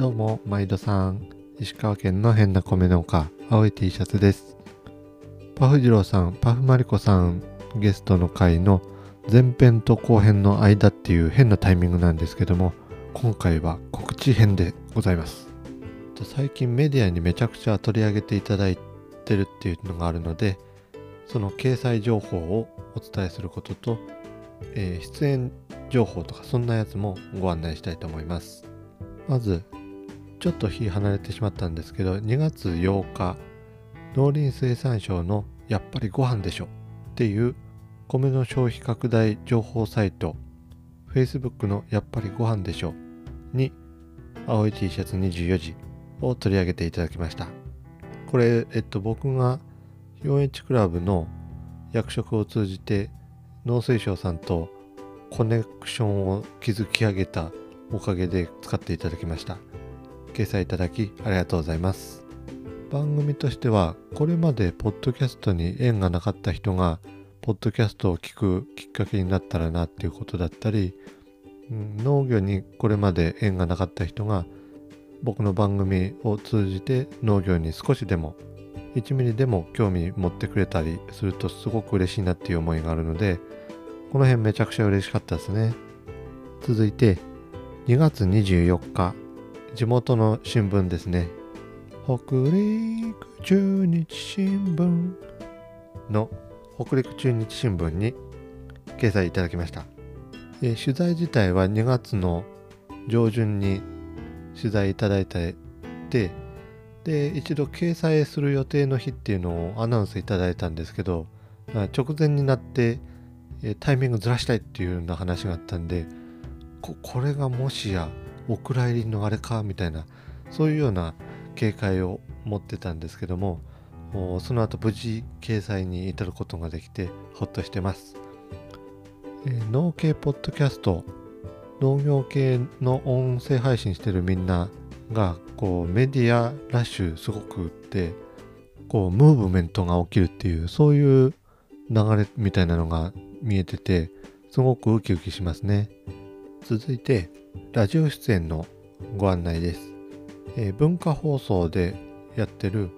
どうも、毎度さん。石川県の変な米農家、青い T シャツです。パフ次郎さん、パフマリコさん、ゲストの回の前編と後編の間っていう変なタイミングなんですけども、今回は告知編でございます。最近メディアにめちゃくちゃ取り上げていただいてるっていうのがあるので、その掲載情報をお伝えすることと、えー出演情報とかそんなやつもご案内したいと思います。まず、ちょっと日離れてしまったんですけど、2月8日、農林水産省のやっぱりご飯でしょっていう米の消費拡大情報サイト、Facebook のやっぱりご飯でしょに青い T シャツ24時を取り上げていただきました。これ、えっと、僕が 4H クラブの役職を通じて農水省さんとコネクションを築き上げたおかげで使っていただきました。掲載いただきありがとうございます。番組としてはこれまでポッドキャストに縁がなかった人がポッドキャストを聞くきっかけになったらなっていうことだったり、農業にこれまで縁がなかった人が僕の番組を通じて農業に少しでも1ミリでも興味持ってくれたりするとすごく嬉しいなっていう思いがあるのでこの辺めちゃくちゃ嬉しかったですね続いて2月24日地元の新聞ですね。北陸中日新聞の北陸中日新聞に掲載いただきました、えー取材自体は2月の上旬に取材いただいてでで一度掲載する予定の日っていうのをアナウンスいただいたんですけど直前になってえタイミングずらしたいっていうような話があったんでここれがもしやお蔵入りのあれかみたいなそういうような警戒を持ってたんですけどもその後無事掲載に至ることができてほっとしてます、えー農系ポッドキャスト農業系の音声配信してるみんながこうメディアラッシュすごくってこうムーブメントが起きるっていうそういう流れみたいなのが見えててすごくウキウキしますね。続いてラジオ出演のご案内です、えー文化放送でやってる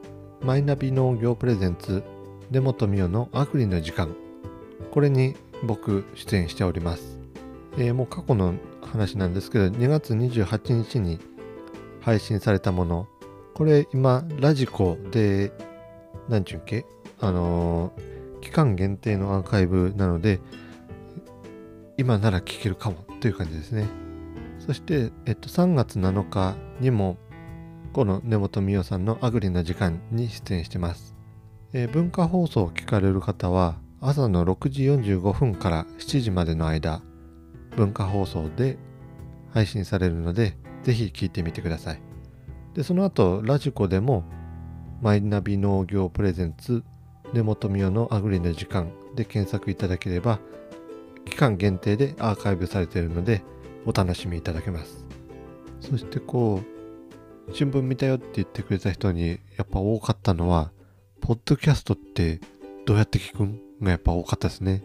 マイナビ農業プレゼンツ根本美代のアグリの時間。これに僕出演しております、えーもう過去の話なんですけど2月28日に配信されたもの。これ今ラジコで何ちゅうんけ？あのー期間限定のアーカイブなので今なら聞けるかもという感じですね。そして、えっと、3月7日にもこの根本美代さんのアグリな時間に出演してます、えー文化放送を聞かれる方は朝の6時45分から7時までの間文化放送で配信されるのでぜひ聞いてみてください。でその後ラジコでもマイナビ農業プレゼンツ根本美代のアグリな時間で検索いただければ期間限定でアーカイブされているのでお楽しみいただけます。そしてこう新聞見たよって言ってくれた人にやっぱ多かったのはポッドキャストってどうやって聞くんがやっぱ多かったですね。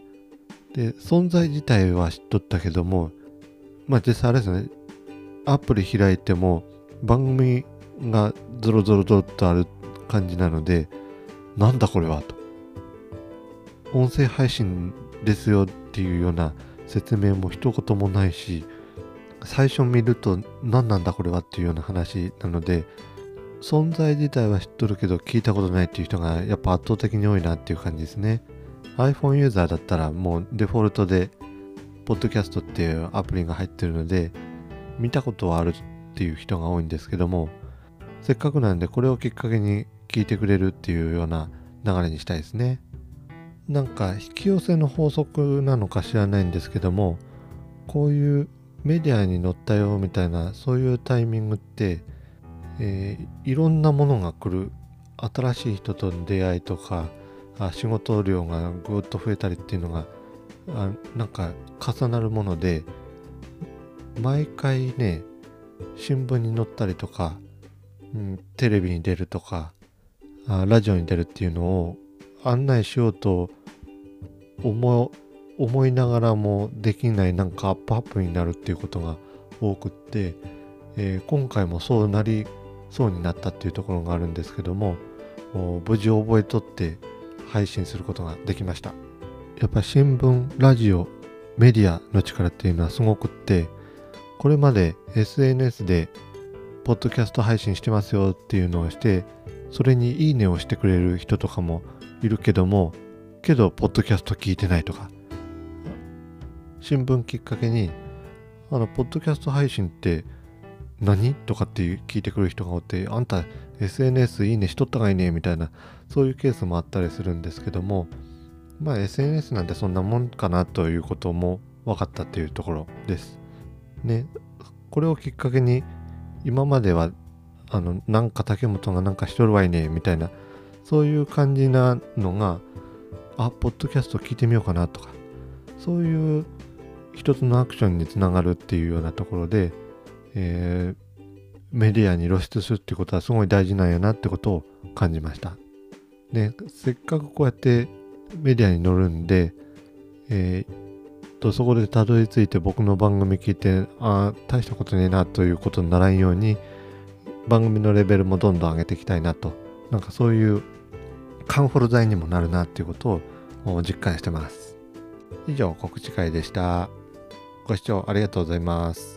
で存在自体は知っとったけどもまあ実際あれですね。アプリ開いても番組がゾロゾロゾロっとある感じなのでなんだこれはと。音声配信ですよっていうような説明も一言もないし最初見ると何なんだこれはっていうような話なので存在自体は知っとるけど聞いたことないっていう人がやっぱ圧倒的に多いなっていう感じですね。iPhone ユーザーだったらもうデフォルトでポッドキャストっていうアプリが入ってるので見たことはあるっていう人が多いんですけどもせっかくなんでこれをきっかけに聞いてくれるっていうような流れにしたいですね。なんか引き寄せの法則なのか知らないんですけどもこういうメディアに載ったよみたいなそういうタイミングって、えーいろんなものが来る。新しい人との出会いとかあ仕事量がぐっと増えたりっていうのがあなんか重なるもので毎回ね新聞に載ったりとか、うん、テレビに出るとかあラジオに出るっていうのを案内しようと思思いながらもできないなんかアップアップになるっていうことが多くって、えー、今回もそうなりそうになったっていうところがあるんですけども無事覚えとって配信することができました。やっぱ新聞ラジオメディアの力っていうのはすごくってこれまで SNS でポッドキャスト配信してますよっていうのをしてそれにいいねをしてくれる人とかもいるけどもけどポッドキャスト聞いてないとか新聞きっかけにあのポッドキャスト配信って何？とかって聞いてくる人がおってあんた SNS いいねしとったがいいねみたいなそういうケースもあったりするんですけどもまあ SNS なんてそんなもんかなということも分かったっていうところです。ね。これをきっかけに今まではあのなんか竹本がなんかしとるわいねみたいなそういう感じなのがあポッドキャスト聞いてみようかなとか。そういう一つのアクションにつながるっていうようなところで、えー、メディアに露出するってことはすごい大事なんやなってことを感じました。でせっかくこうやってメディアに載るんで、えー、とそこでたどり着いて僕の番組聞いてああ大したことねえなということにならんように番組のレベルもどんどん上げていきたいなとなんかそういうカンフォル剤にもなるなっていうことを実感してます以上告知会でした。ご視聴ありがとうございます。